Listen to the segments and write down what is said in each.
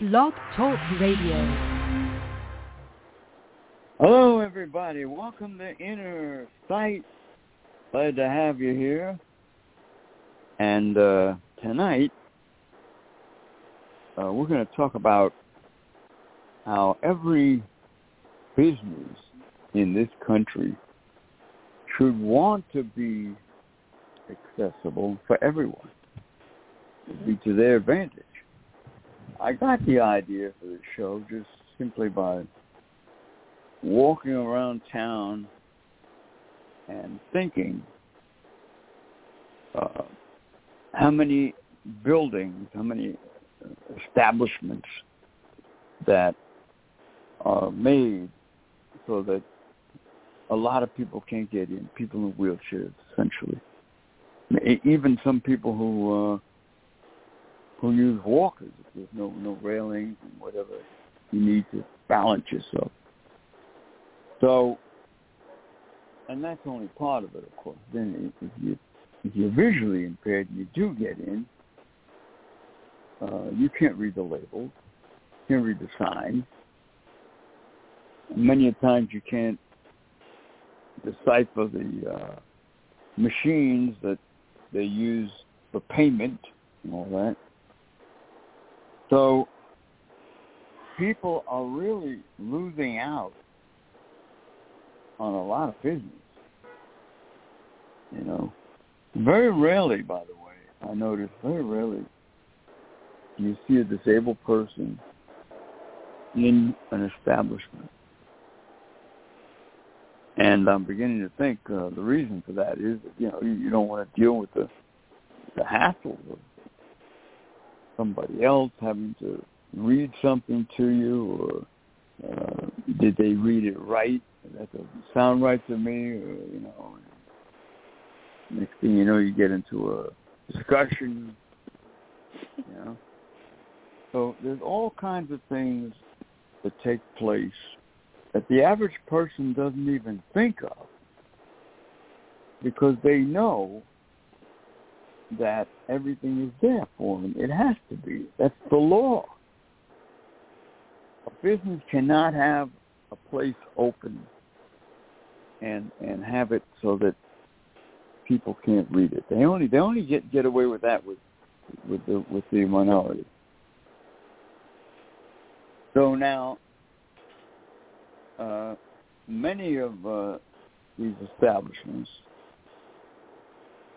Blog Talk Radio. Hello, everybody. Welcome to Inner Sight. Glad to have you here. And uh, tonight, uh, we're going to talk about how every business in this country should want to be accessible for everyone, be to their advantage. I got the idea for the show just simply by walking around town and thinking uh, how many buildings, how many establishments that are made so that a lot of people can't get in, people in wheelchairs, essentially. Even some people who uh, who use walkers if there's no no railings and whatever you need to balance yourself. So, and that's only part of it, of course. Then if you if you're visually impaired and you do get in, uh, you can't read the labels, you can't read the signs. Many times you can't decipher the uh, machines that they use for payment and all that. So people are really losing out on a lot of business. You know, very rarely, by the way, I notice very rarely you see a disabled person in an establishment. And I'm beginning to think uh, the reason for that is, you know, you, you don't want to deal with the the hassle of somebody else having to read something to you, or uh, did they read it right? That doesn't sound right to me, or you know. Next thing you know, you get into a discussion. You know. So there's all kinds of things that take place that the average person doesn't even think of because they know that everything is there for them. It has to be. That's the law. A business cannot have a place open and and have it so that people can't read it. They only they only get get away with that with with the with the minority. So now, uh, many of uh, these establishments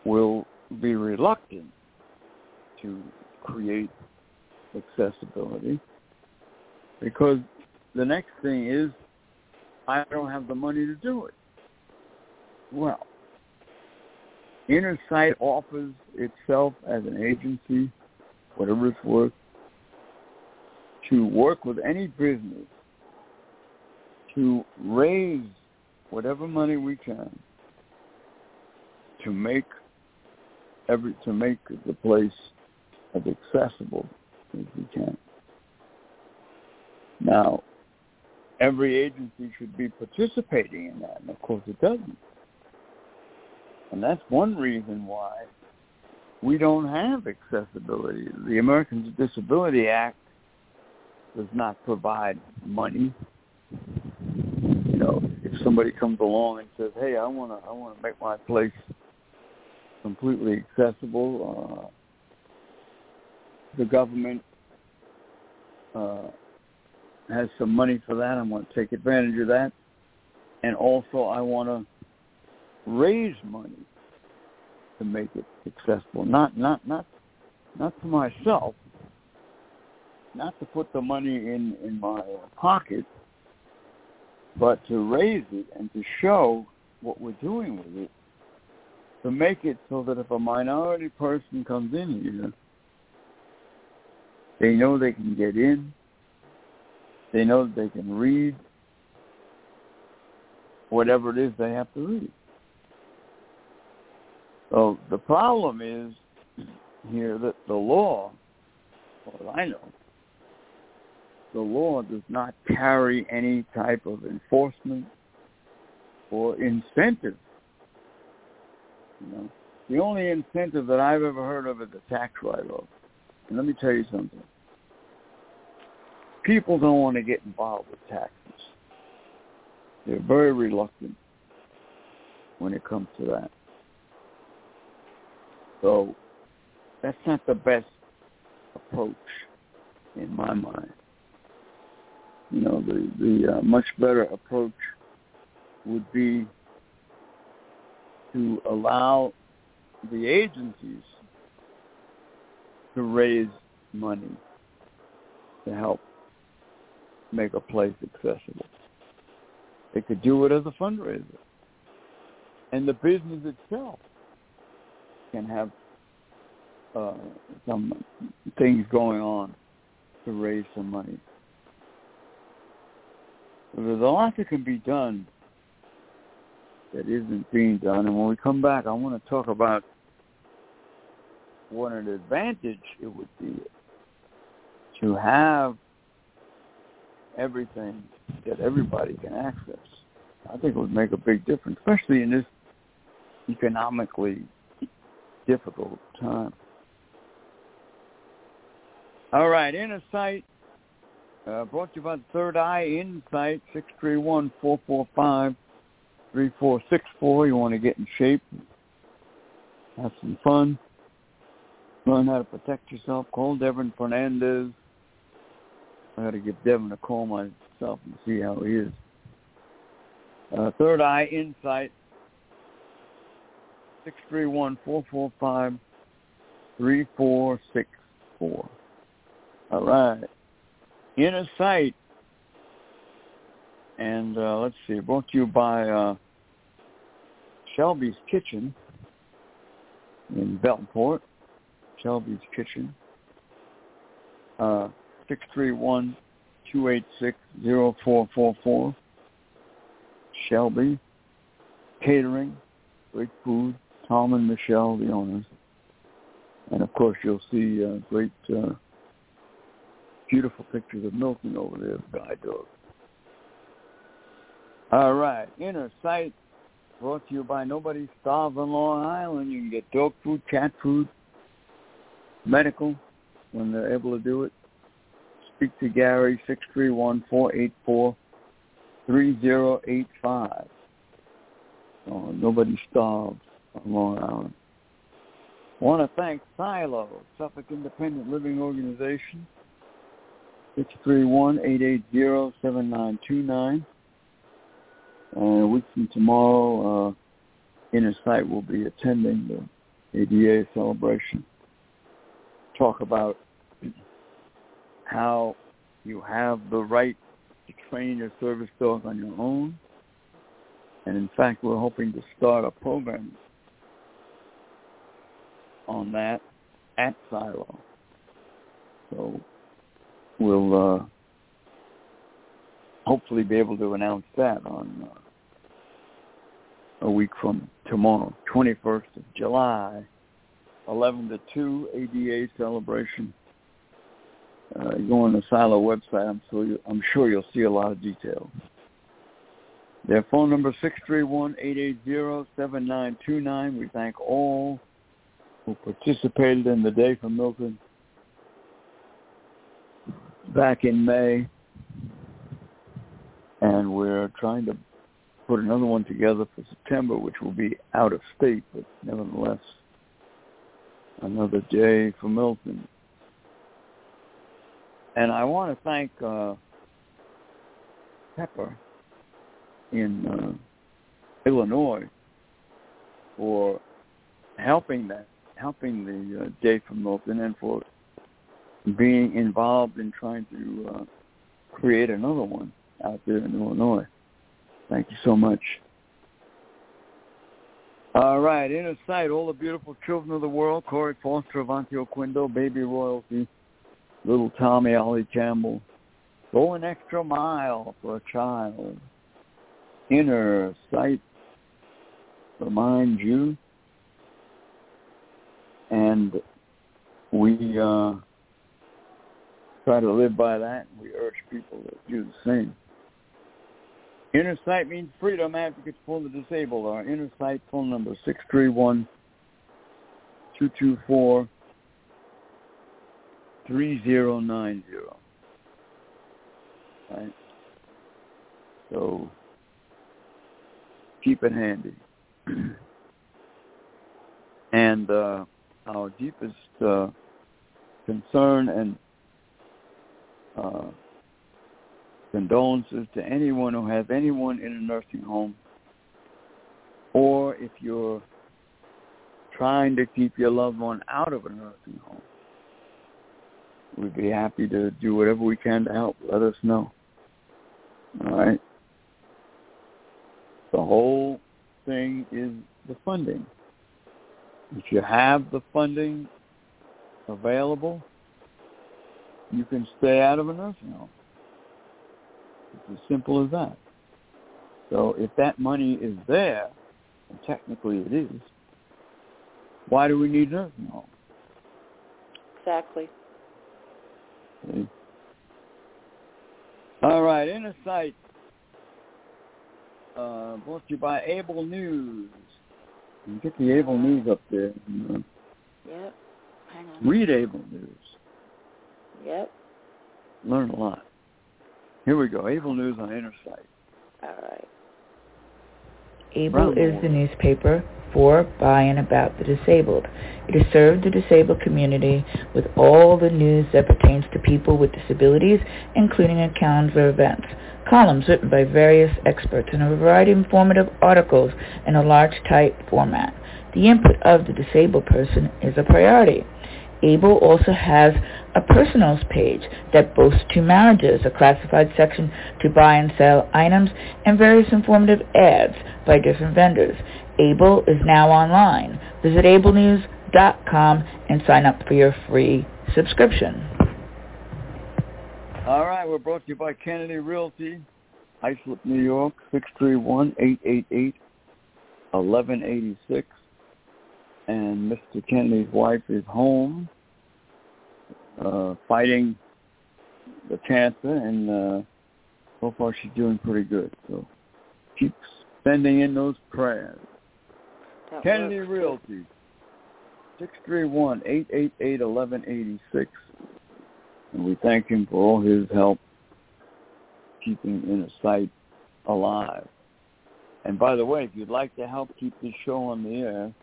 will be reluctant to create accessibility because the next thing is I don't have the money to do it. Well, Innersight offers itself as an agency, whatever it's worth, to work with any business to raise whatever money we can to make every to make the place as accessible as we can. Now, every agency should be participating in that, and of course it doesn't. And that's one reason why we don't have accessibility. The Americans with Disability Act does not provide money. You know, if somebody comes along and says, "Hey, I want to, I want to make my place completely accessible," uh, the government uh, has some money for that. I want to take advantage of that, and also I want to raise money to make it accessible. Not not not not to myself, not to put the money in in my pocket, but to raise it and to show what we're doing with it, to make it so that if a minority person comes in here, they know they can get in, they know that they can read whatever it is they have to read. So the problem is here that the law, what I know, the law does not carry any type of enforcement or incentive. You know, the only incentive that I've ever heard of is a tax write-off. And let me tell you something. people don't want to get involved with taxes. They're very reluctant when it comes to that. So that's not the best approach in my mind. You know, the the uh, much better approach would be to allow the agencies to raise money to help make a place accessible. They could do it as a fundraiser. And the business itself can have uh, some things going on to raise some money. There's a lot that can be done that isn't being done. And when we come back, I want to talk about what an advantage it would be to have everything that everybody can access. I think it would make a big difference, especially in this economically difficult time. All right, Inner Sight, uh, brought to you by the Third Eye Insight, 631-445-3464. You want to get in shape, have some fun, learn how to protect yourself. Call Devin Fernandez. I got to give Devin a call myself and see how he is. Uh, Third Eye Insight, 631-445-3464. All right. Inner Sight. And uh, let's see, brought to you by uh, Shelby's Kitchen in Bellport. Shelby's Kitchen. Uh, 631-286-0444. Shelby Catering, great food. Tom and Michelle, the owners. And of course, you'll see uh, great, uh, beautiful pictures of Milton over there, the guide dog. All right, Inner Sight, brought to you by Nobody Starves on Long Island. You can get dog food, cat food, medical when they're able to do it. Speak to Gary, 631-484-3085. Oh, uh, nobody starves on Long Island. Want to thank Silo, Suffolk Independent Living Organization, 631-880-7929. And a week from tomorrow, uh, Innersight will be attending the ADA celebration. Talk about how you have the right to train your service dog on your own. And in fact, we're hoping to start a program on that at Silo. So we'll uh, hopefully be able to announce that on uh, a week from tomorrow, 21st of July, 11 to 2 ADA celebration. Uh, go on the Silo website. I'm, so you, I'm sure you'll see a lot of details. Their phone number 631-880-7929. We thank all who participated in the Day for Milton back in May. And we're trying to put another one together for September, which will be out of state, but nevertheless, another day for Milton. And I want to thank uh, Pepper in uh, Illinois for helping that, helping the uh, Day for Milton, and for being involved in trying to uh, create another one out there in Illinois. Thank you so much. All right, inner sight, all the beautiful children of the world, Corey Foster, Avanti Oquindo, Baby Royalty, little Tommy, Ollie Campbell. Go an extra mile for a child. Inner sight reminds you. And we uh, try to live by that. We urge people to do the same. Innersight means freedom advocates for the disabled. Our Innersight phone number six three one two two four three zero nine zero. right? So keep it handy. and uh, our deepest uh, concern and uh, condolences to anyone who has anyone in a nursing home, or if you're trying to keep your loved one out of a nursing home. We'd be happy to do whatever we can to help. Let us know. All right. The whole thing is the funding. If you have the funding available, you can stay out of a nursing home. It's as simple as that. So if that money is there, and technically it is, why do we need nursing homes? Exactly. See? All right, Inner Sight, uh, brought to you by Able News. You get the Able News up there. You know. Yep. Hang on. Read Able News. Yep. Learn a lot. Here we go. Able News on Inner Sight. All right. ABLE is the newspaper for, by, and about the disabled. It has served the disabled community with all the news that pertains to people with disabilities, including accounts of events, columns written by various experts, and a variety of informative articles in a large type format. The input of the disabled person is a priority. ABLE also has a personals page that boasts two marriages, a classified section to buy and sell items, and various informative ads by different vendors. ABLE is now online. Visit ablenews.com and sign up for your free subscription. All right, we're brought to you by Kennedy Realty, Islip, New York, 631-888-1186. And Mr. Kennedy's wife is home uh, fighting the cancer, and uh, so far she's doing pretty good. So keep sending in those prayers. That Kennedy works. Realty, six three one eight eight eight eleven eighty six, and we thank him for all his help keeping Inner Sight alive. And by the way, if you'd like to help keep this show on the air,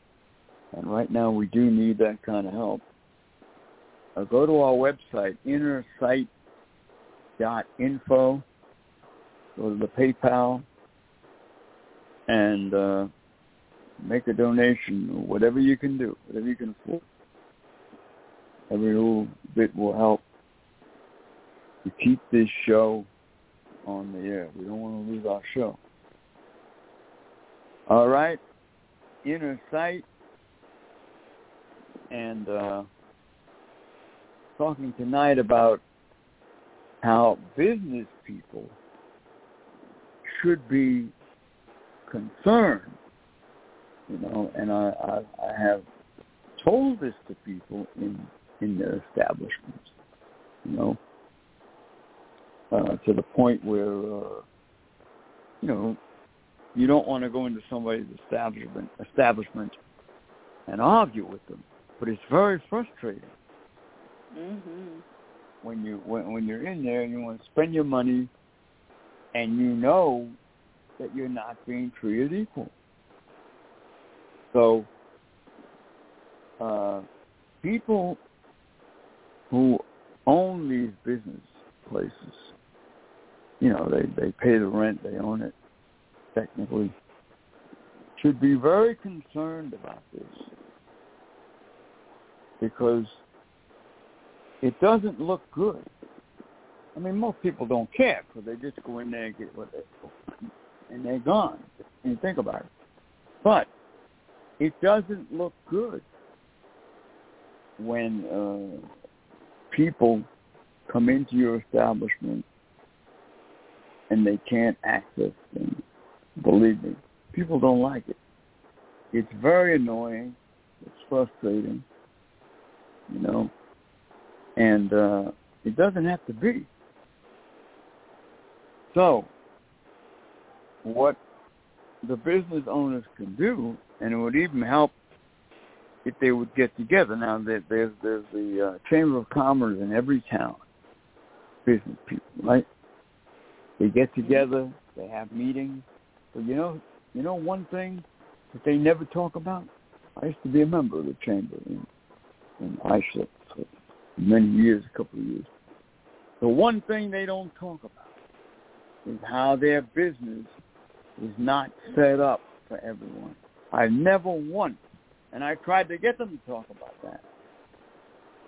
and right now we do need that kind of help, uh, go to our website, innersight.info, go to the PayPal, and uh, make a donation, whatever you can do, whatever you can afford. Every little bit will help to keep this show on the air. We don't want to lose our show. All right, Inner Sight, and uh, talking tonight about how business people should be concerned, you know, and I, I, I have told this to people in in their establishments, you know, uh, to the point where, uh, you know, you don't want to go into somebody's establishment establishment and argue with them, but it's very frustrating Mhm. when you when when you're in there and you want to spend your money and you know that you're not being treated equal. So uh people who own these business places, you know, they they pay the rent, they own it technically, should be very concerned about this because it doesn't look good. I mean, most people don't care because they just go in there and get what they want, and they're gone. And think about it, but it doesn't look good when uh, people come into your establishment and they can't access things. Believe me, people don't like it. It's very annoying. It's frustrating. You know, and uh, it doesn't have to be. So, what the business owners can do, and it would even help if they would get together. Now, there, there's there's the uh, Chamber of Commerce in every town, business people, right? They get together, they have meetings. But you know, you know one thing that they never talk about. I used to be a member of the chamber in in Islip for many years, a couple of years. The one thing they don't talk about is how their business is not set up for everyone. I never once, and I tried to get them to talk about that,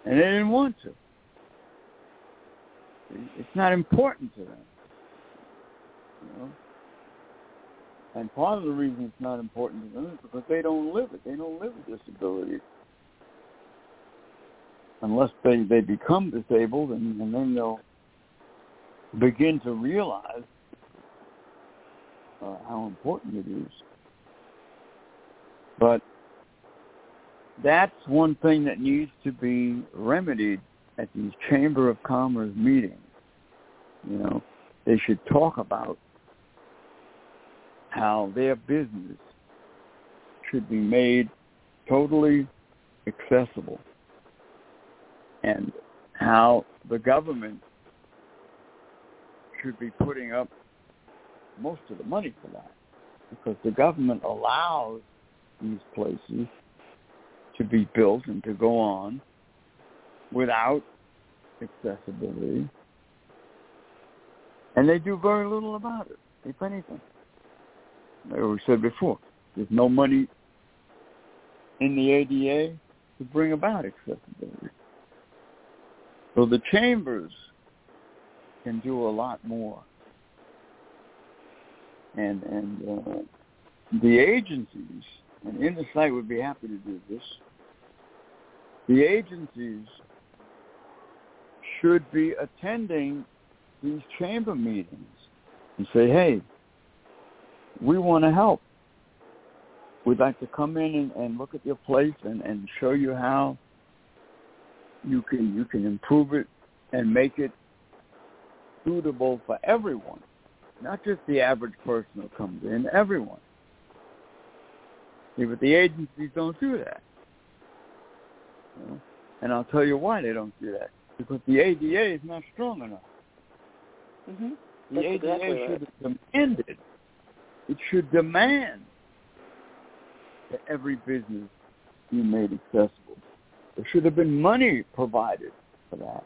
and they didn't want to. It's not important to them. You know? And part of the reason it's not important to them is because they don't live it. They don't live a disability. Unless they, they become disabled and, and then they'll begin to realize uh, how important it is. But that's one thing that needs to be remedied at these Chamber of Commerce meetings. You know, they should talk about how their business should be made totally accessible and how the government should be putting up most of the money for that because the government allows these places to be built and to go on without accessibility. And they do very little about it, if anything. Like we said before, there's no money in the ADA to bring about accessibility. So the chambers can do a lot more. And and uh, the agencies, and Insight would be happy to do this, the agencies should be attending these chamber meetings and say, hey, we want to help. We'd like to come in and, and look at your place and, and show you how you can you can improve it and make it suitable for everyone, not just the average person who comes in, everyone. See, but the agencies don't do that. You know? And I'll tell you why they don't do that. Because the ADA is not strong enough. Mm-hmm. The That's ADA exactly should right. have demanded, it should demand that every business be made accessible. There should have been money provided for that.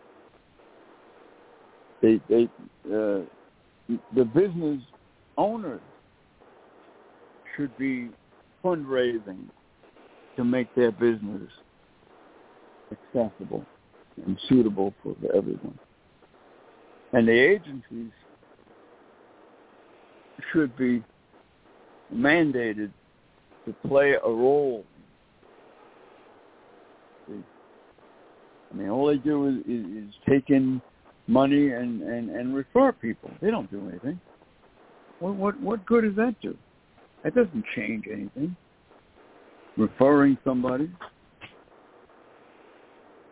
They, they, uh, the business owners should be fundraising to make their business accessible and suitable for everyone. And the agencies should be mandated to play a role. See? I mean, all they do is, is, is take in money and, and, and refer people. They don't do anything. What, what, what good does that do? That doesn't change anything. Referring somebody.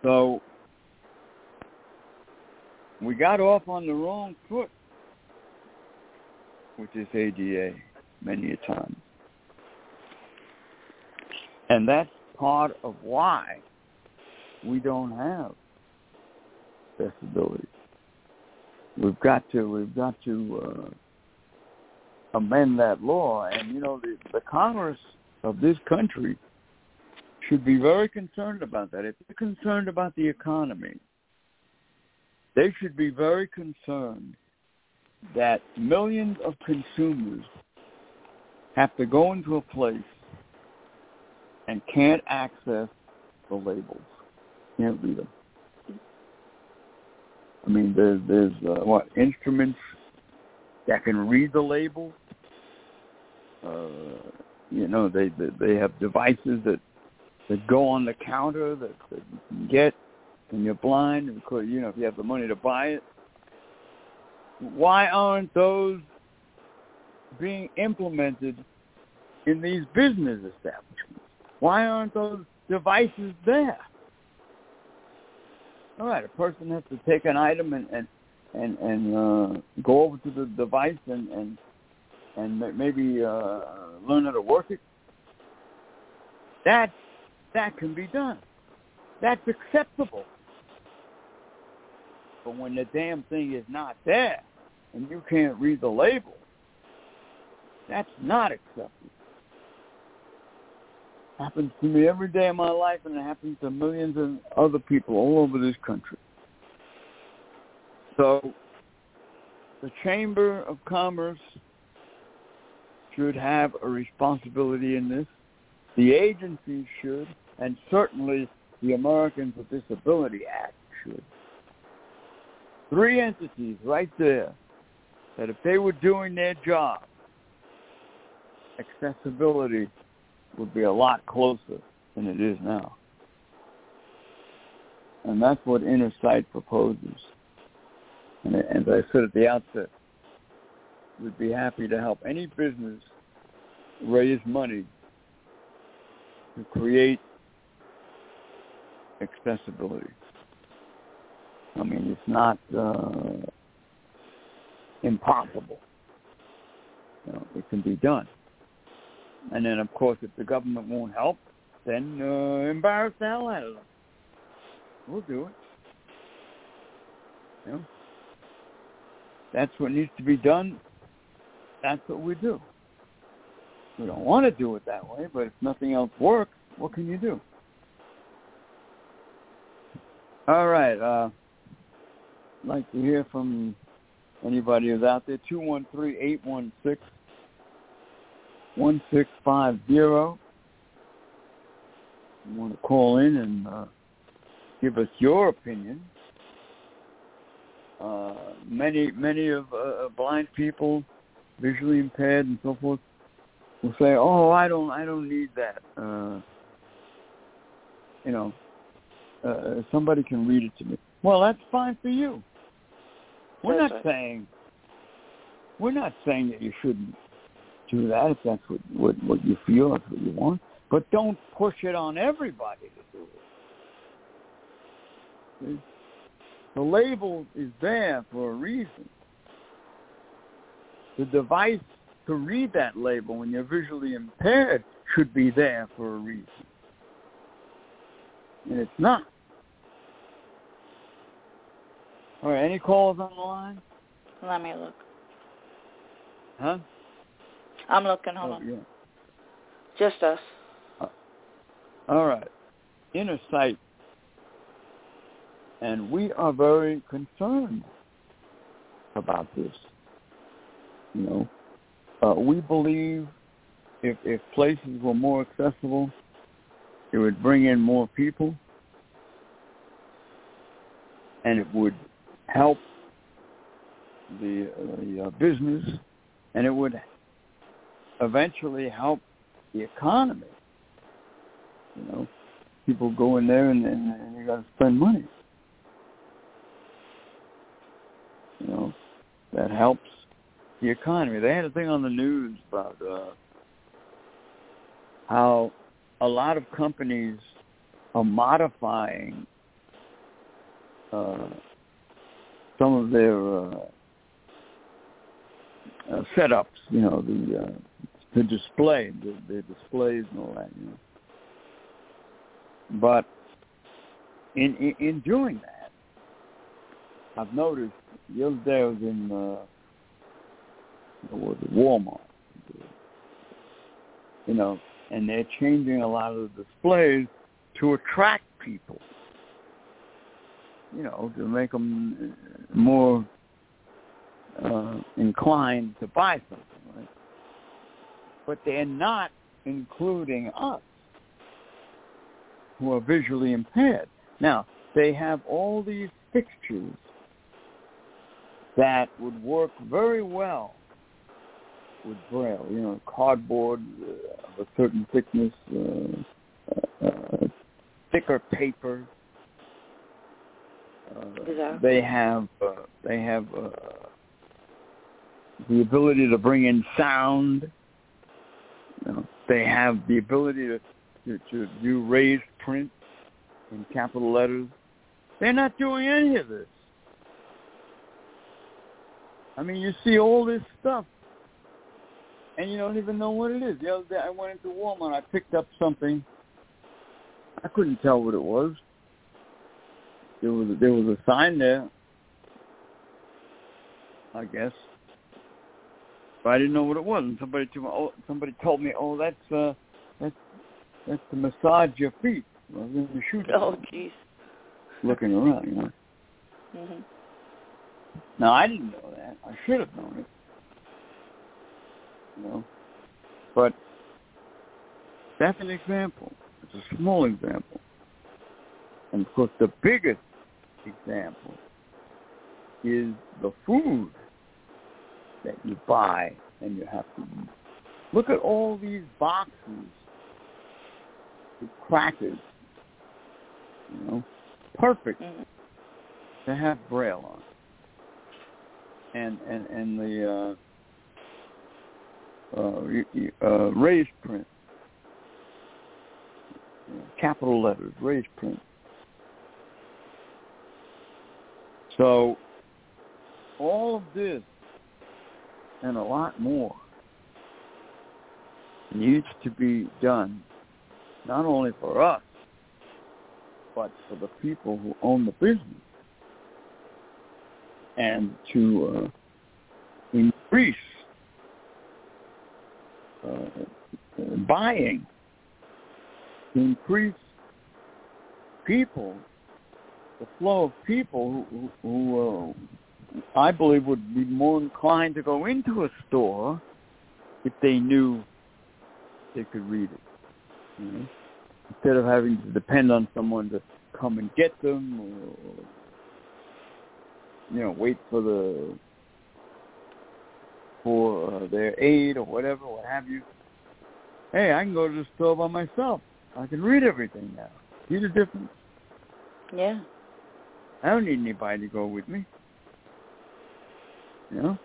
So we got off on the wrong foot with this ADA many a time. And that's part of why we don't have accessibility. We've got to we've got to uh, amend that law, and you know the, the Congress of this country should be very concerned about that. If they're concerned about the economy, they should be very concerned that millions of consumers have to go into a place and can't access the labels, can't read them. I mean, there's there's uh, what instruments that can read the label. Uh, you know, they, they they have devices that that go on the counter that, that you can get when you're blind because you know if you have the money to buy it. Why aren't those being implemented in these business establishments? Why aren't those devices there? All right, a person has to take an item and and and, and uh, go over to the device and and and maybe uh, learn how to work it. That that can be done. That's acceptable. But when the damn thing is not there, and you can't read the label, that's not acceptable. Happens to me every day of my life, and it happens to millions of other people all over this country. So, the Chamber of Commerce should have a responsibility in this. The agencies should, and certainly the Americans with Disability Act should. Three entities right there that if they were doing their job, accessibility would be a lot closer than it is now. And that's what Inner Sight proposes. And as I said at the outset, we'd be happy to help any business raise money to create accessibility. I mean, it's not uh, impossible. You know, it can be done. And then, of course, if the government won't help, then uh, embarrass the hell out of them. We'll do it. You know? That's what needs to be done. That's what we do. We don't want to do it that way, but if nothing else works, what can you do? All right. Uh, I'd like to hear from anybody who's out there. Two one three eight one six one six five zero. You want to call in and uh, give us your opinion. Uh, many many of uh, blind people, visually impaired and so forth, will say, "Oh, I don't, I don't need that." Uh, you know, uh, somebody can read it to me. Well, that's fine for you. We're That's not right. saying we're not saying that you shouldn't do that if that's what what, what you feel, that's what you want. But don't push it on everybody to do it. See? The label is there for a reason. The device to read that label when you're visually impaired should be there for a reason. And it's not. All right, any calls on the line? Let me look. Huh? I'm looking. Hold Oh, on. yeah. Just us. All right. Inner sight. And we are very concerned about this. You know, uh, we believe if, if places were more accessible, it would bring in more people and it would help the, uh, the uh, business and it would eventually help the economy. You know, people go in there and, and, and you got to spend money. You know, that helps the economy. They had a thing on the news about uh, how a lot of companies are modifying uh, some of their uh, uh, setups. You know, the uh, the display, the, the displays and all that. You know. But in, in in doing that, I've noticed the other day I was in uh, was Walmart, you know, and they're changing a lot of the displays to attract people, you know, to make them more uh, inclined to buy something? But they're not including us who are visually impaired. Now, they have all these fixtures that would work very well with Braille. You know, cardboard uh, of a certain thickness, uh, uh, thicker paper. Uh, Exactly. They have uh, they have uh, the ability to bring in sound. They have the ability to, to to do raised print in capital letters. They're not doing any of this. I mean, you see all this stuff, and you don't even know what it is. The other day, I went into Walmart. I picked up something. I couldn't tell what it was. There was there was a sign there. I guess. But I didn't know what it was, and somebody told me, oh, somebody told me, oh, that's uh, that's that's to massage your feet. I was in the shoot. Oh, jeez. Looking around, you know. Mhm. Now I didn't know that. I should have known it. You know. But that's an example. It's a small example. And of course the biggest example is the food that you buy and you have to eat. Look at all these boxes with crackers. You know, perfect Mhm. to have braille on. And and and the uh, uh, uh, raised print, capital letters, raised print. So all of this and a lot more needs to be done not only for us, but for the people who own the business. And to uh, increase uh, buying, increase people, the flow of people who, who, who uh, I believe would be more inclined to go into a store if they knew they could read it. You know? Instead of having to depend on someone to come and get them or you know, wait for the for uh, their aid or whatever, what have you. Hey, I can go to the store by myself. I can read everything now. See the difference? Yeah. I don't need anybody to go with me. You know?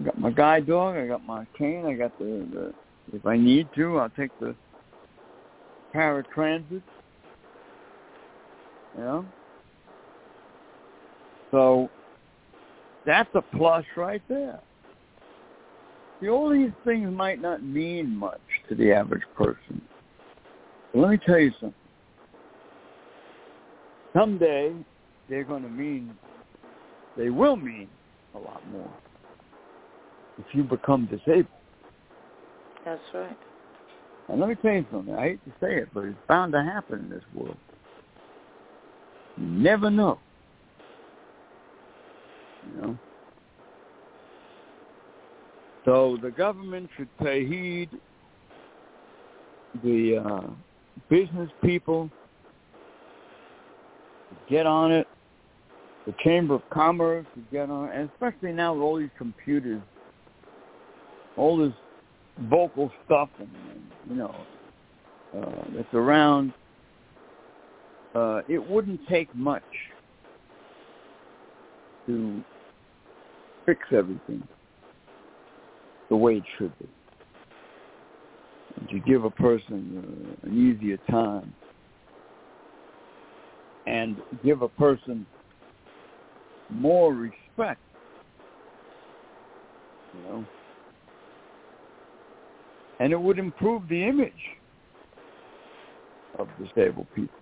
I got my guide dog, I got my cane, I got the, the if I need to, I'll take the paratransit. You know? So that's a plus right there. See, all these things might not mean much to the average person. But let me tell you something. Someday they're going to mean, they will mean a lot more if you become disabled. That's right. And let me tell you something. I hate to say it, but it's bound to happen in this world. You never know. You know? So the government should pay heed. The uh, business people get on it. The Chamber of Commerce should get on. And especially now with all these computers, all this vocal stuff and, and you know, uh, that's around, uh, it wouldn't take much to fix everything the way it should be. And to give a person uh, an easier time and give a person more respect, you know. And it would improve the image of disabled people.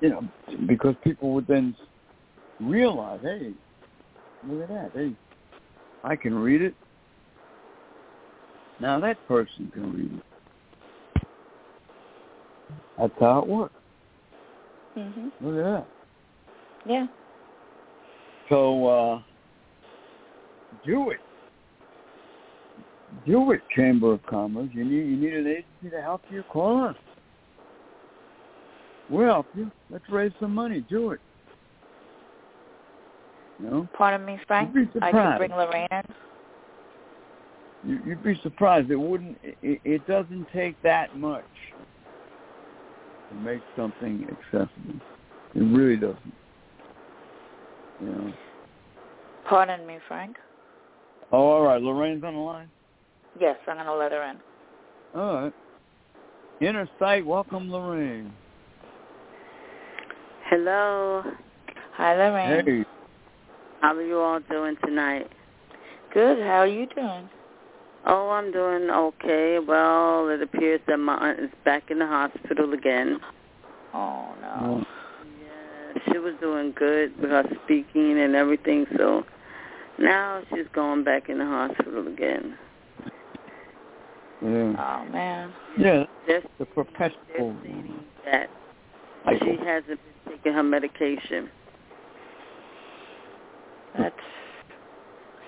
You know, because people would then realize, hey, look at that. Hey, I can read it. Now that person can read it. That's how it works. Mhm. Look at that. Yeah. So uh, do it. Do it, Chamber of Commerce. You need you need an agency to help you. Call us. We'll help you. Let's raise some money. Do it. You know, Pardon me, Frank. I could bring Lorraine in. you, you'd be surprised. It wouldn't. It, it doesn't take that much to make something accessible. It really doesn't. You know. Pardon me, Frank. Oh, all right. Lorraine's on the line. Yes, I'm going to let her in. All right. Inner sight. Welcome, Lorraine. Hello. Hi, Lorraine. Hey. How are you all doing tonight? Good. How are you doing? Oh, I'm doing okay. Well, it appears that my aunt is back in the hospital again. Oh, no. Oh, Yeah, she she was doing good with her speaking and everything. So now she's going back in the hospital again. Yeah. Oh man. Yeah. They're, The perpetual. that cycle. she hasn't been taking her medication. That's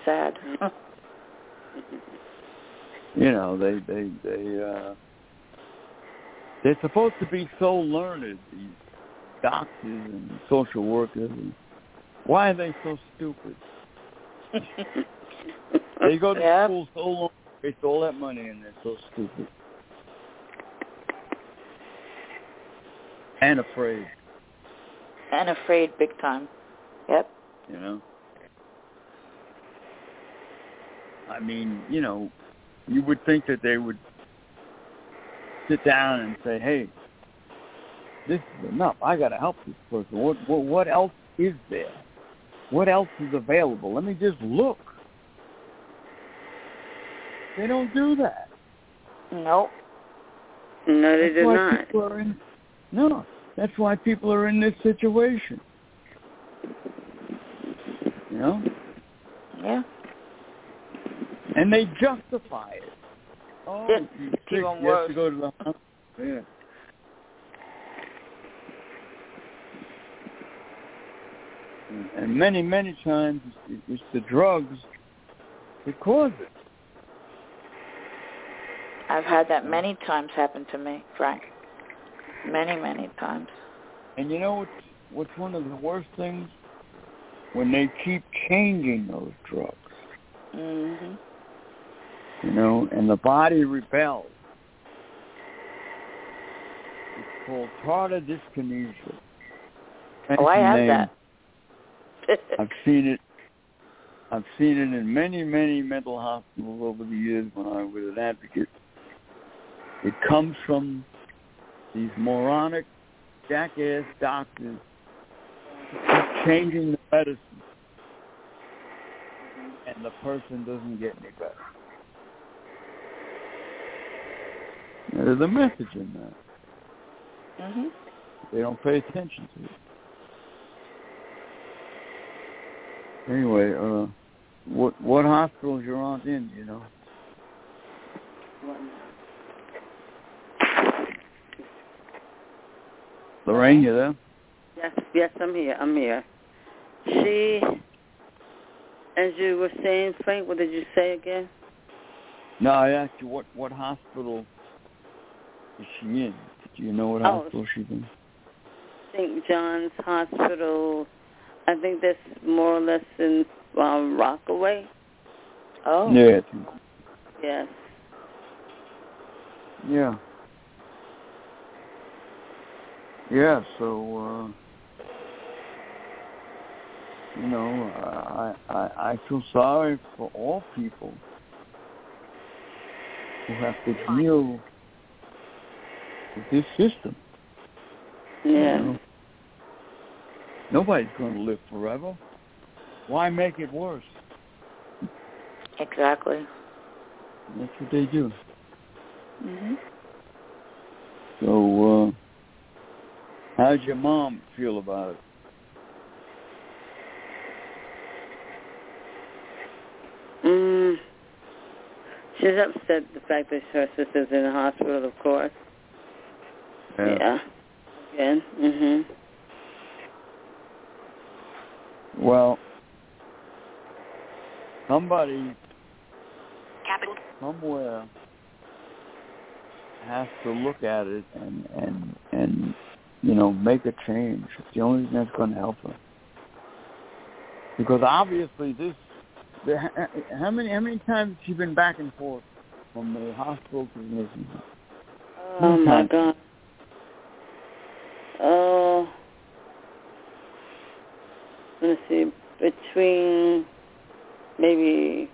sad. you know they they they uh they're supposed to be so learned these doctors and social workers and why are they so stupid they go to Yep. school so long waste all that money and they're so stupid and afraid and afraid big time. Yep. you know i mean you know you would think that they would sit down and say hey this is enough i got to help this person. What, what what else is there? What else is available? Let me just look. They don't do that. Nope. No, they that's why not. are in no that's why people are in this situation. You know? Yeah. And they justify it. Oh, Yeah, it's sick, you have to go to the hospital. Yeah. And- many, many times it's- the drugs that cause it. I've had that many times happen to me, Frank. Many, many times. And you know what's what's one of the worst things? When they keep changing those drugs, Mhm. You know, and the body rebels. It's called tardive dyskinesia. Oh, I have name. that. I've seen it. I've seen it in many, many mental hospitals over the years when I was an advocate. It comes from these moronic, jackass doctors changing the medicine, and the person doesn't get any better. Now, There's a message in that. mhm. They don't pay attention to it. Anyway, uh, what what hospital's your aunt in? You know? Lorraine, you there? Yes, yes, I'm here. I'm here. She, as you were saying, Frank, what did you say again? No, I asked you what what hospital is she in? Do you know what Oh. hospital she's in? St. John's Hospital. I think that's more or less in um, Rockaway. Oh. Yeah, Yes. yeah, yeah. So, uh, you know, I I I feel sorry for all people who have to deal this system. you Yeah. know. Nobody's going to live forever. Why make it worse? Exactly. That's what they do. Mhm. So, uh, how's your mom feel about it? Mm. She's upset the fact that her sister's in the hospital, of course. Yeah. Again. Mhm. Well, somebody somewhere has to look at it and and and you know make a change. It's the only thing that's going to help her. Because obviously this, the, how many how many times has she been back and forth from the hospital to the nursing home? Oh my God. Oh. Let's see. Between maybe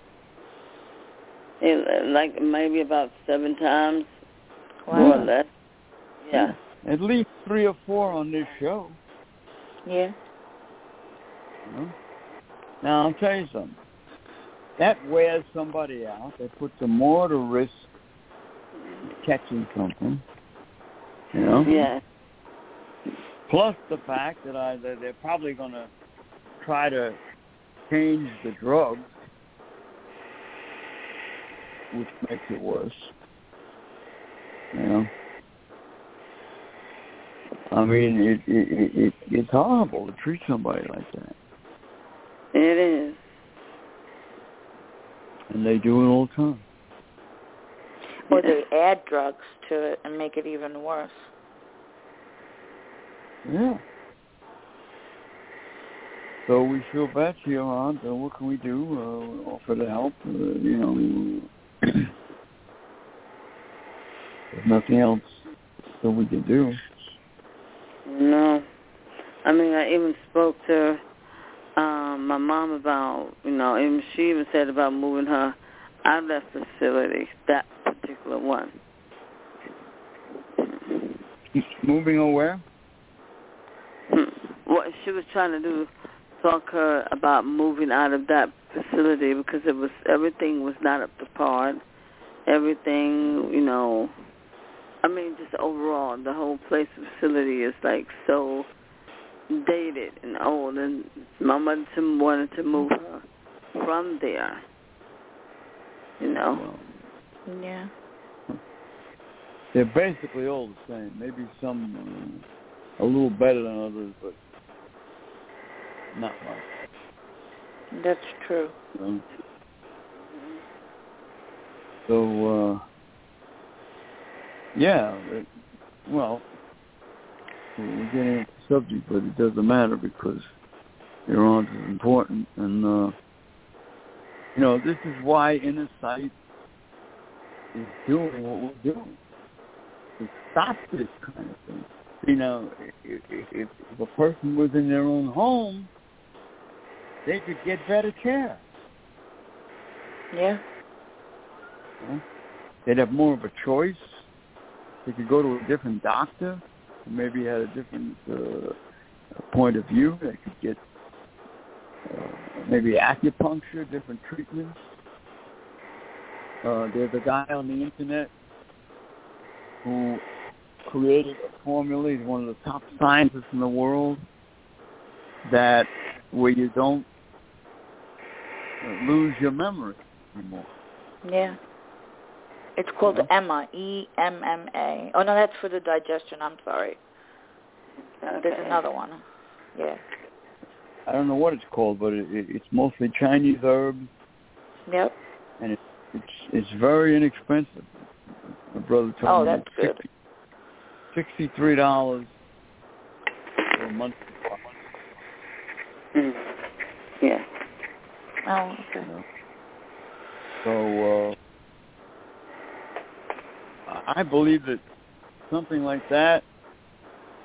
eh, like maybe about seven times, more or less. Yeah. At least three or four on this show. Yeah. Now I'll tell you something. That wears somebody out. That puts them more at risk catching something. You know? Yeah. Plus the fact that I that they're probably going to try to change the drugs, which makes it worse. You know. I mean, it, it, it it's horrible to treat somebody like that. It is. And they do it all the time. Or they add drugs to it and make it even worse. Yeah. So we feel bad for your aunt. Uh, what can we do? Uh, offer to help. Uh, you know, there's nothing else that we can do. No. I mean, I even spoke to um my mom about, you know, and she even said about moving her out of that facility, that particular one. Moving her where? What she was trying to do, talk her about moving out of that facility because it was everything was not up to par. Everything, you know, I mean, just overall, the whole place facility is like so dated and old, and my mother wanted to move her from there. You know. Yeah. They're basically all the same. Maybe some uh, a little better than others, but not much. That's true. So, so uh, yeah, it, well, we're getting into the subject, but it doesn't matter because your aunt is important, and uh, you know this is why inner sight is doing what we're doing to stop this kind of thing. You know, if, if, if a person was in their own home, they could get better care. Yeah. Know? They'd have more of a choice. They could go to a different doctor, who maybe had a different uh, point of view. They could get uh, maybe acupuncture, different treatments. Uh, there's a guy on the internet who created a formula. He's one of the top scientists in the world. That where you don't lose your memory anymore. Yeah. It's called Yeah. Emma, E M M A. Oh no, that's for the digestion. I'm sorry. Uh, There's another one. Yeah. I don't know what it's called, but it, it, it's mostly Chinese herbs, Yep. and it, it's it's very inexpensive. My brother told Oh, me that's it's good. 60 Sixty-three dollars for a month. Mm. Yeah. Oh, okay. You know. So uh, I believe that something like that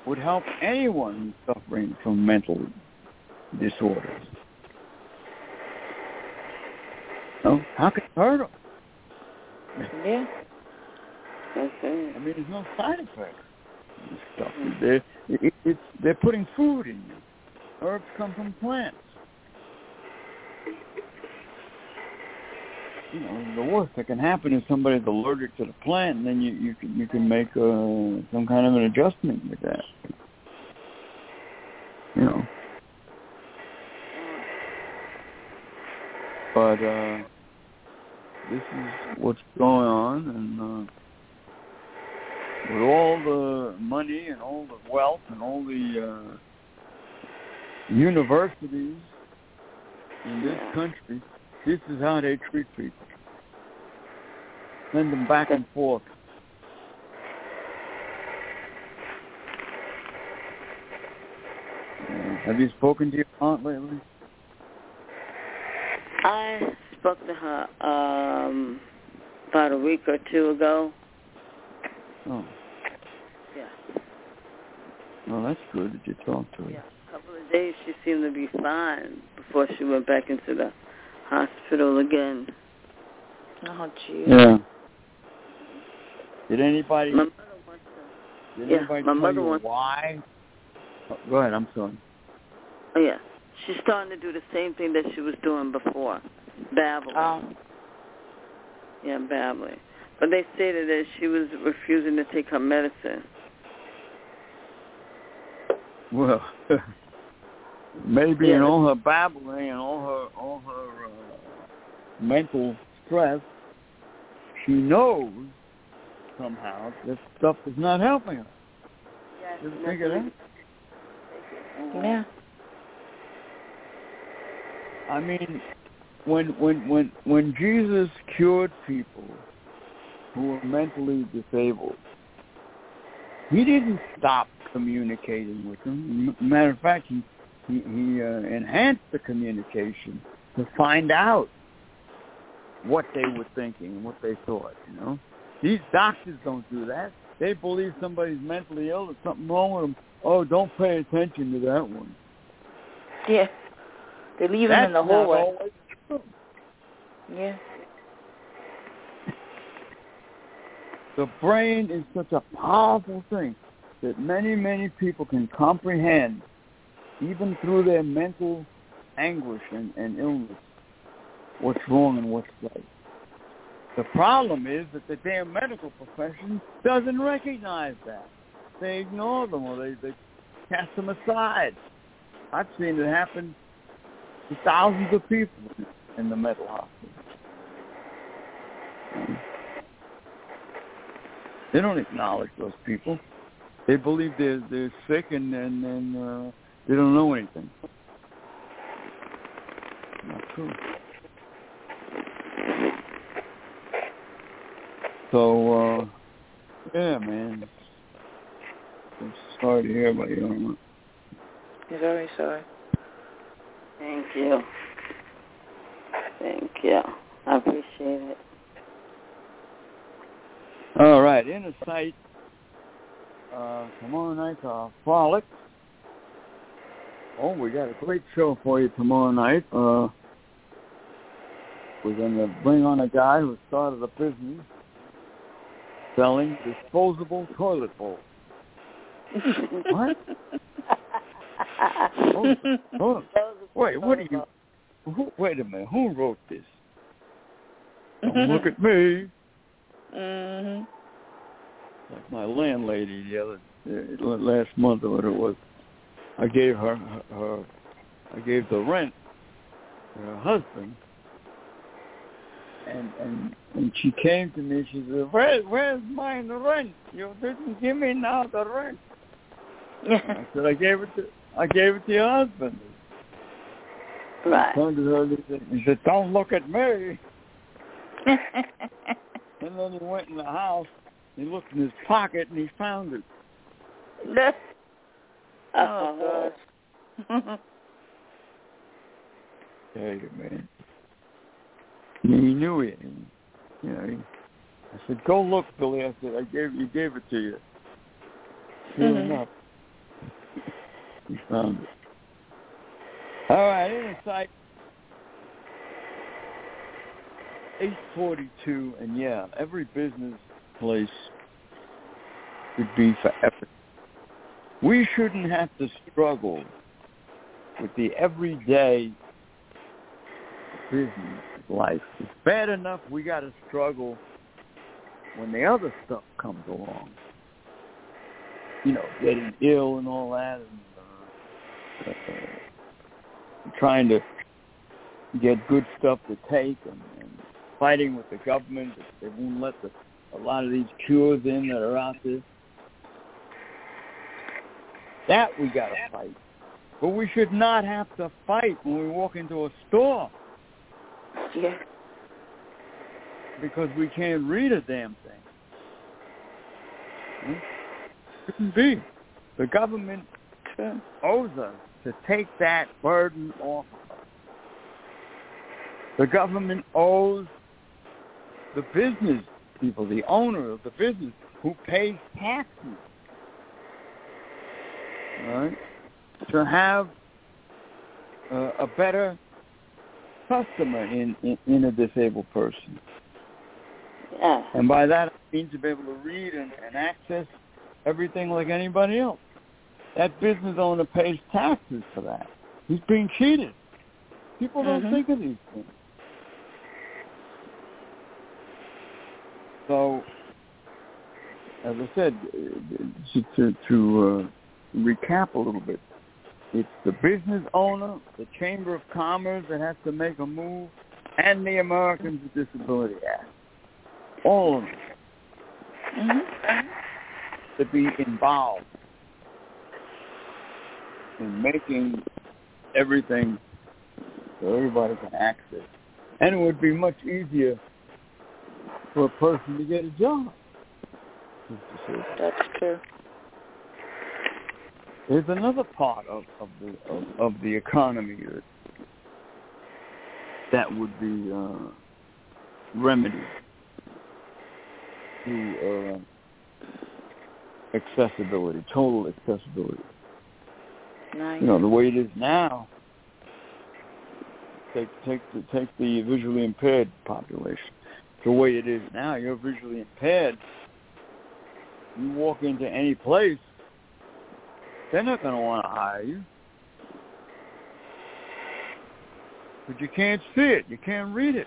would help anyone suffering from mental disorders. No, how could it hurt them? Yeah. That's it. I mean, there's no side effects. Stuff. They're, it, it's, they're putting food in you. Herbs come from plants. You know, the worst that can happen is somebody's allergic to the plant, and then you you can you can make uh, some kind of an adjustment with that. You know. But uh, this is what's going on, and uh, with all the money and all the wealth and all the uh, universities in this country, this is how they treat people. Send them back and forth. Have you spoken to your aunt lately? I spoke to her um about a week or two ago. Oh, Yeah. well, that's good that you talked to her. Yeah. A couple of days she seemed to be fine before she went back into the hospital again. Oh, geez. Yeah. Did anybody? My mother wants to Did yeah, anybody my tell mother you wants- why? Oh, go ahead. I'm sorry. Oh yeah. She's starting to do the same thing that she was doing before. Babbling. Um, Yeah, babbling. But they stated that she was refusing to take her medicine. Well, maybe Yeah. in all her babbling and all her all her mental stress, she knows somehow this stuff is not helping her. You ever think of that? Yeah. I mean, when when when when Jesus cured people who were mentally disabled, he didn't stop communicating with them. Matter of fact, he he, he uh, enhanced the communication to find out what they were thinking and what they thought. You know, these doctors don't do that. They believe somebody's mentally ill. There's something wrong with them. Oh, don't pay attention to that one. Yeah. They leave That's him in the hallway. Yeah. The brain is such a powerful thing that many, many people can comprehend, even through their mental anguish and, and illness, what's wrong and what's right. The problem is that the damn medical profession doesn't recognize that. They ignore them or they, they cast them aside. I've seen it happen to thousands of people in the mental hospital. They don't acknowledge those people. They believe they're they're sick and and, and uh, they don't know anything. Not true. So uh yeah, man. I'm sorry to hear about you. Irma. He's very sorry. Thank you. Thank you. I appreciate it. All right, inner sight. Uh, tomorrow night, uh, Frolic. Oh, we got a great show for you tomorrow night. Uh, we're going to bring on a guy who started a business selling disposable toilet bowls. What? Oh, oh, wait, what are you? Who, wait a minute. Who wrote this? Don't look at me. Mm-hmm. like my landlady the other uh, last month or what it was. I gave her, her her I gave the rent to her husband, and and and she came to me. She said, "Where where's my rent? You didn't give me now the rent." I said, "I gave it to I gave it to your husband." Right. turned to her and said, he said, "Don't look at me." And then he went in the house. He looked in his pocket and he found it. oh gosh. Tell you, man. He knew it. And, you know, he, I said, "Go look, Billy." I said, "I gave you gave it to you." Sure Mhm. enough, he found it. All right, sight. Eight forty-two, and yeah, every business place should be for effort. We shouldn't have to struggle with the everyday business life. It's bad enough we got to struggle when the other stuff comes along. You know, getting ill and all that, and uh, uh, trying to get good stuff to take, and, and fighting with the government. They won't let the, a lot of these cures in that are out there. That we got to fight. But we should not have to fight when we walk into a store yeah. because we can't read a damn thing. Hmm? Shouldn't be. The government owes us to take that burden off. The government owes the business people, the owner of the business, who pays taxes, right, to have uh, a better customer in, in, in a disabled person. Yeah. And by that, I mean to be able to read and, and access everything like anybody else. That business owner pays taxes for that. He's being cheated. People don't Mhm. think of these things. So, as I said, uh, to to, to uh, recap a little bit. It's the business owner, the Chamber of Commerce that has to make a move, and the Americans with Disability Act. All of them Mhm. to be involved in making everything so everybody can access. And it would be much easier for a person to get a job. That's true. There's another part of, of the of, of the economy that that would be uh, remedied through uh, accessibility, total accessibility. Nice. You know, the way it is now. Take take the take the visually impaired population. The way it is now, you're visually impaired. You walk into any place, they're not going to want to hire you. But you can't see it. You can't read it.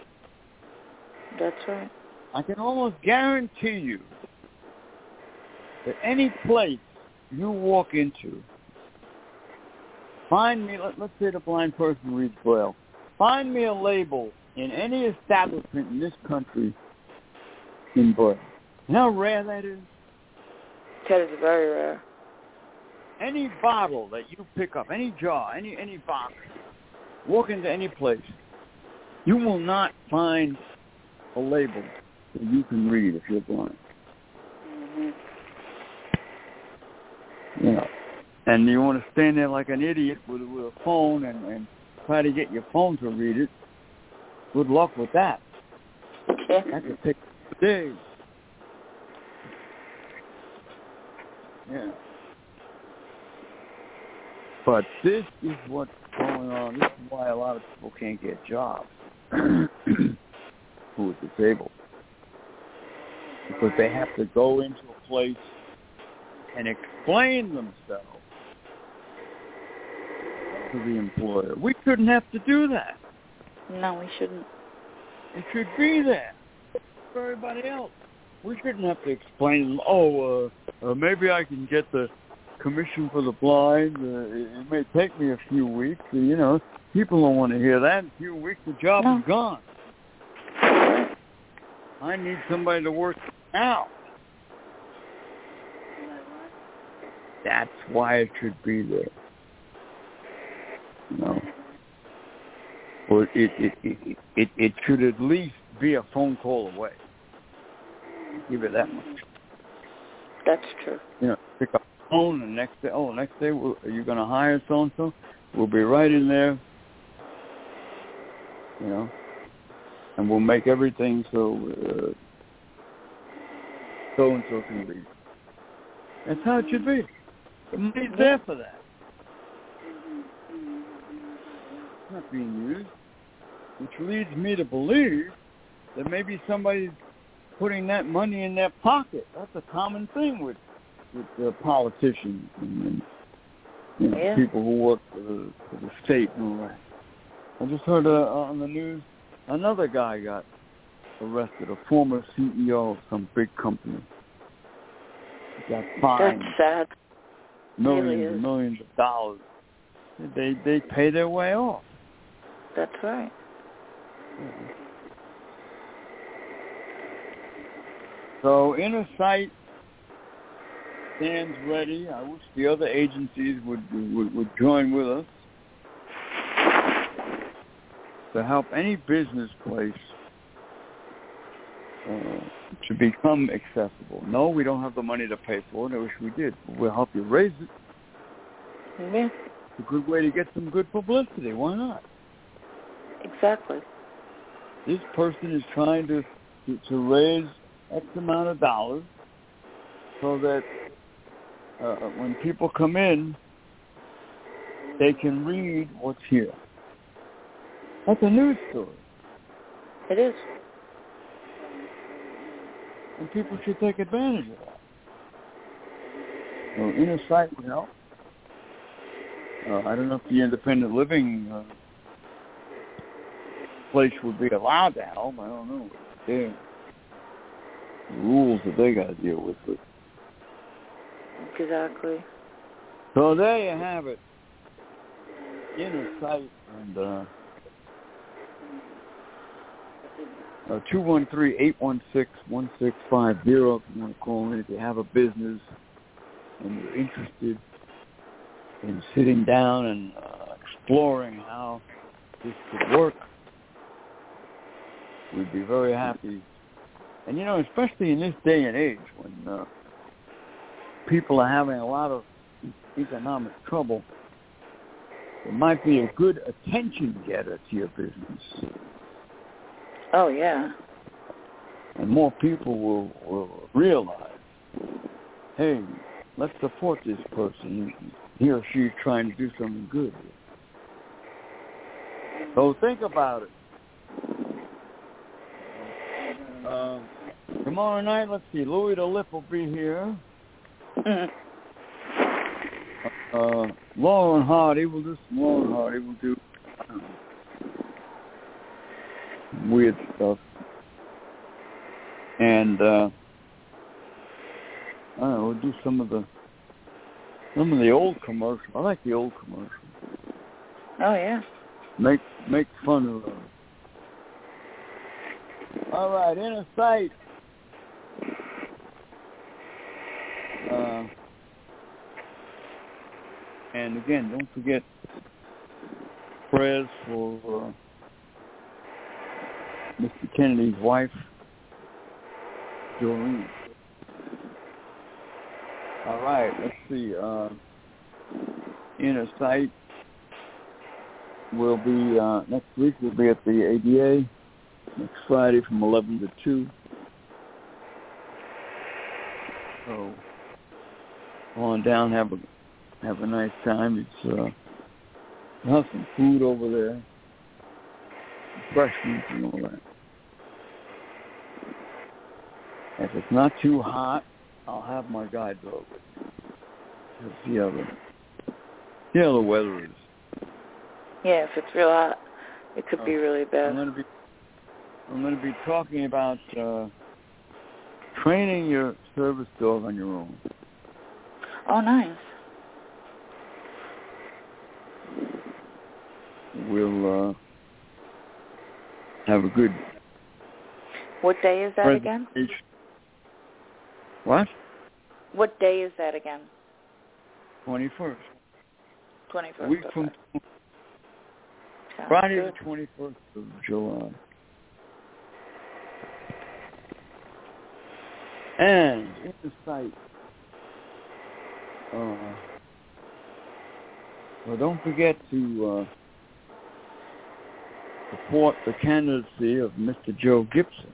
That's right. I can almost guarantee you that any place you walk into, find me, let, let's say the blind person reads Braille, find me a label in any establishment in this country in Braille. You know how rare that is? That is very rare. Any bottle that you pick up, any jar, any any box, walk into any place, you will not find a label that you can read if you're blind. hmm You know, and you want to stand there like an idiot with with a phone and and try to get your phone to read it. Good luck with that. Yeah. That could take days. Yeah. But this is what's going on. This is why a lot of people can't get jobs who are disabled. Because they have to go into a place and explain themselves to the employer. We shouldn't have to do that. No, we shouldn't. It should be there for everybody else. We shouldn't have to explain. Oh, uh, uh, maybe I can get the commission for the blind. Uh, it, it may take me a few weeks. You know, people don't want to hear that. In a few weeks, the job No. is gone. I need somebody to work now. That's why it should be there. You know. Or it it, it it it should at least be a phone call away. Give it that much. That's true. You know, pick up the phone and next day, oh, next day, we'll- are you going to hire so and so? We'll be right in there. You know, and we'll make everything so so and so can read. That's how it should be. The money's there for that. It's not being used, which leads me to believe that maybe somebody's putting that money in their pocket. That's a common thing with with uh, politicians and, you know, Yeah. people who work for the, for the state and all that. I just heard uh, on the news another guy got arrested, a former CEO of some big company. He got fined That's sad. millions really and millions of dollars. They they pay their way off. That's right. So Inner Sight stands ready. I wish the other agencies would would, would join with us to help any business place uh, to become accessible. No, we don't have the money to pay for it. I wish we did. We'll help you raise it. Yeah. It's a good way to get some good publicity. Why not? Exactly. this person is trying to, to to raise X amount of dollars so that uh, when people come in, they can read what's here. That's a news story, It is. and people should take advantage of that. So inner sight would help. Uh, I don't know if the independent living uh, place would be allowed to help. I don't know. Their rules that they got to deal with. But Exactly. So there you have it. Inner sight and uh, uh, 213-816-1650 if you want to call in if you have a business and you're interested in sitting down and uh, exploring how this could work. We'd be very happy. And you know, especially in this day and age when uh, people are having a lot of economic trouble, it might be a good attention getter to your business. Oh yeah. And more people will, will realize, hey, let's support this person. He or she is trying to do something good. So think about it. Uh, tomorrow night, let's see, Louis the Lip will be here. Mhm. Uh, Lauren Hardy will do some Lauren Hardy will do weird stuff. And uh I don't know, we'll do some of the some of the old commercials. I like the old commercials. Oh yeah. Make make fun of them. All right, inner sight. Uh, and again, don't forget prayers for uh, Mr. Kennedy's wife, Doreen. All right, let's see. Uh, inner sight will be uh, next week. We'll be at the ADA next Friday from 11 to 2. So on down, have a have a nice time. It's uh, we'll have some food over there, refreshments and all that. If it's not too hot, I'll have my guide dog with me. See how the see how the weather is. Yeah, if it's real hot, it could be really bad. I'm going to be I'm going to be talking about uh, training your service dog on your own. Oh, nice. We'll uh, have a good What day is that again? What? What day is that again? Twenty first. Twenty first. Week from Friday the twenty first of July. And in the site. Uh, well, don't forget to uh, support the candidacy of Mr. Joe Gibson,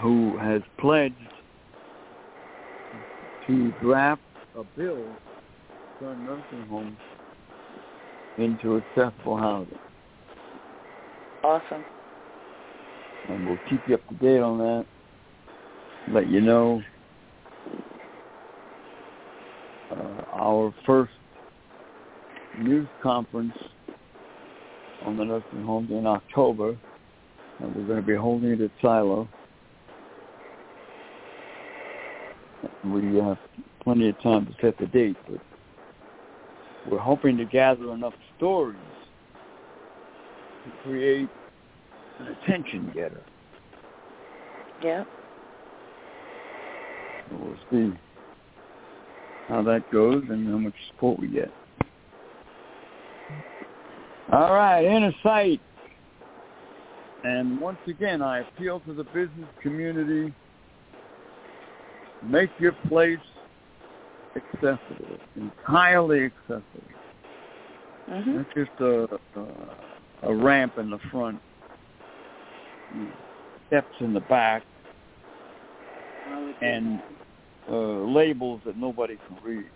who has pledged to draft a bill to turn nursing homes into accessible housing. Awesome. And we'll keep you up to date on that. Let you know uh, our first news conference on the nursing homes in October, and we're going to be holding it at Silo. We have plenty of time to set the date, but we're hoping to gather enough stories to create an attention getter. Yeah. So we'll see how that goes and how much support we get. All right, inner sight. And once again, I appeal to the business community. Make your place accessible, entirely accessible. Mhm. Not just a, a, a ramp in the front, steps in the back, and uh, labels that nobody can read.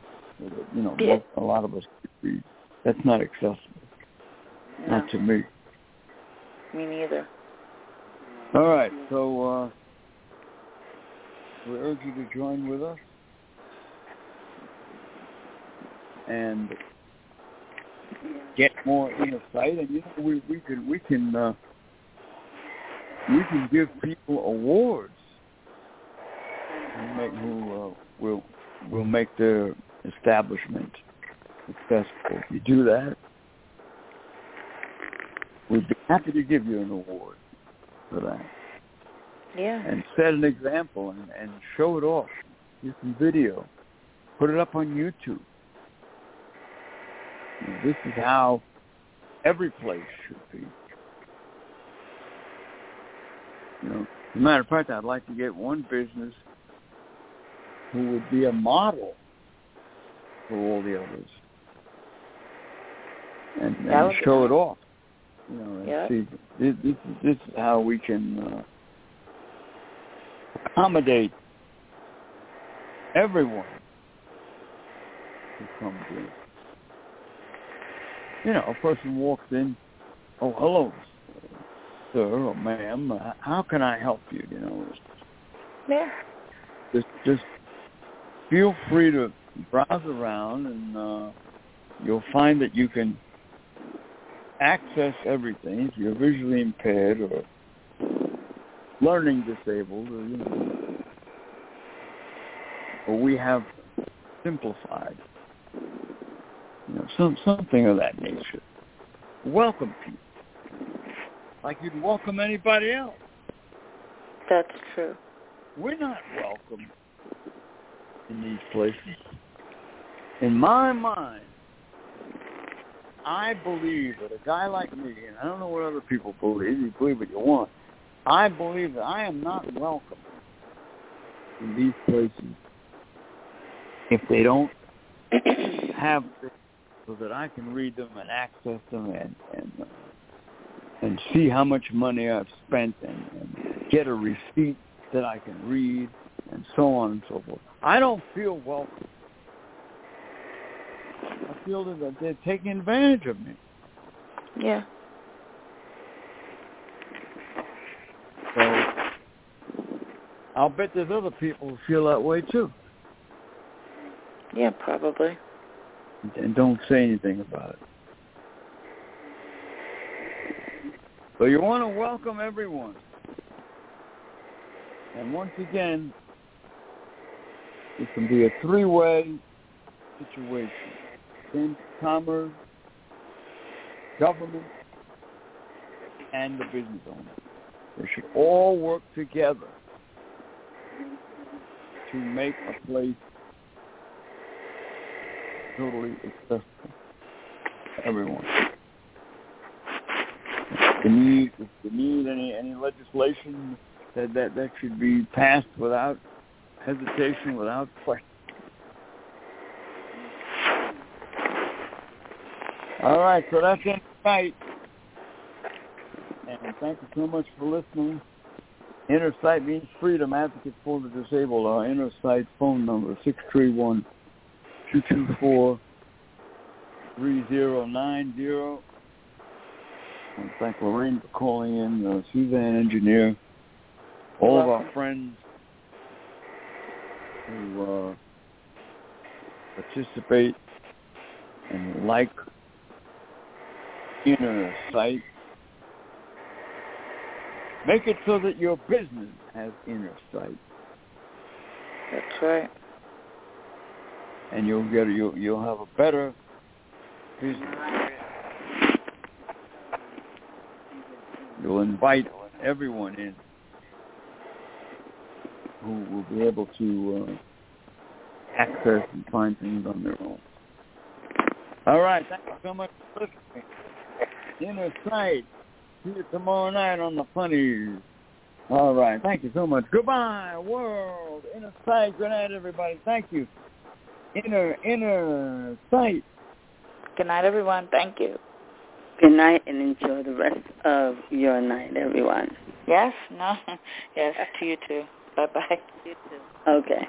that, You know, Yeah. a lot of us can read. That's not accessible, No, not to me. me neither. All right, so uh, we urge you to join with us and get more insight. And you know, we we can we can uh, we can give people awards who make who uh, will will make their establishment successful. If you do that, we'd be happy to give you an award for that. Yeah. And set an example and, and show it off. Do some video. Put it up on YouTube. This is how every place should be. You know, as a matter of fact, I'd like to get one business who would be a model for all the others, and, and show it off. You know, yep. see, this, this, this is how we can uh, accommodate everyone who comes in. You know, a person walks in, oh, hello, sir or ma'am, uh, how can I help you? You know, yeah. Just, just feel free to browse around, and uh, you'll find that you can access everything. If you're visually impaired or learning disabled, or you know, or we have simplified, you know, some something of that nature. Welcome people like you'd welcome anybody else. That's true. We're not welcome in these places. In my mind, I believe that a guy like me, and I don't know what other people believe, you believe what you want, I believe that I am not welcome in these places if they don't have so that I can read them and access them and, and and see how much money I've spent and, and get a receipt that I can read and so on and so forth. I don't feel welcome. I feel that they're taking advantage of me. Yeah. So I'll bet there's other people who feel that way too. Yeah, probably. And don't say anything about it. So you want to welcome everyone. And once again, it can be a three-way situation. Chamber commerce, government, and the business owner. They should all work together to make a place totally accessible to everyone. If you need, if you need any any legislation that that that should be passed without hesitation, without question. All right, so that's it tonight. And thank you so much for listening. Innersight means freedom, advocate for the disabled. Our Inner Sight phone number, 631 224 3090. And thank Lorraine for calling in, uh, Suzanne Engineer, all of our friends who uh, participate and like Inner Sight. Make it so that your business has inner sight. That's right. And you'll get you'll you'll have a better business. You'll invite everyone in who will be able to uh, access and find things on their own. All right, thank you so much for listening. Inner Sight. See you tomorrow night on the funnies. All right, thank you so much. Goodbye, world. Inner Sight. Good night, everybody. Thank you. Inner Inner Sight. Good night, everyone. Thank you. Good night and enjoy the rest of your night, everyone. Yes, no, yes, to you too. Bye bye. You too. Okay.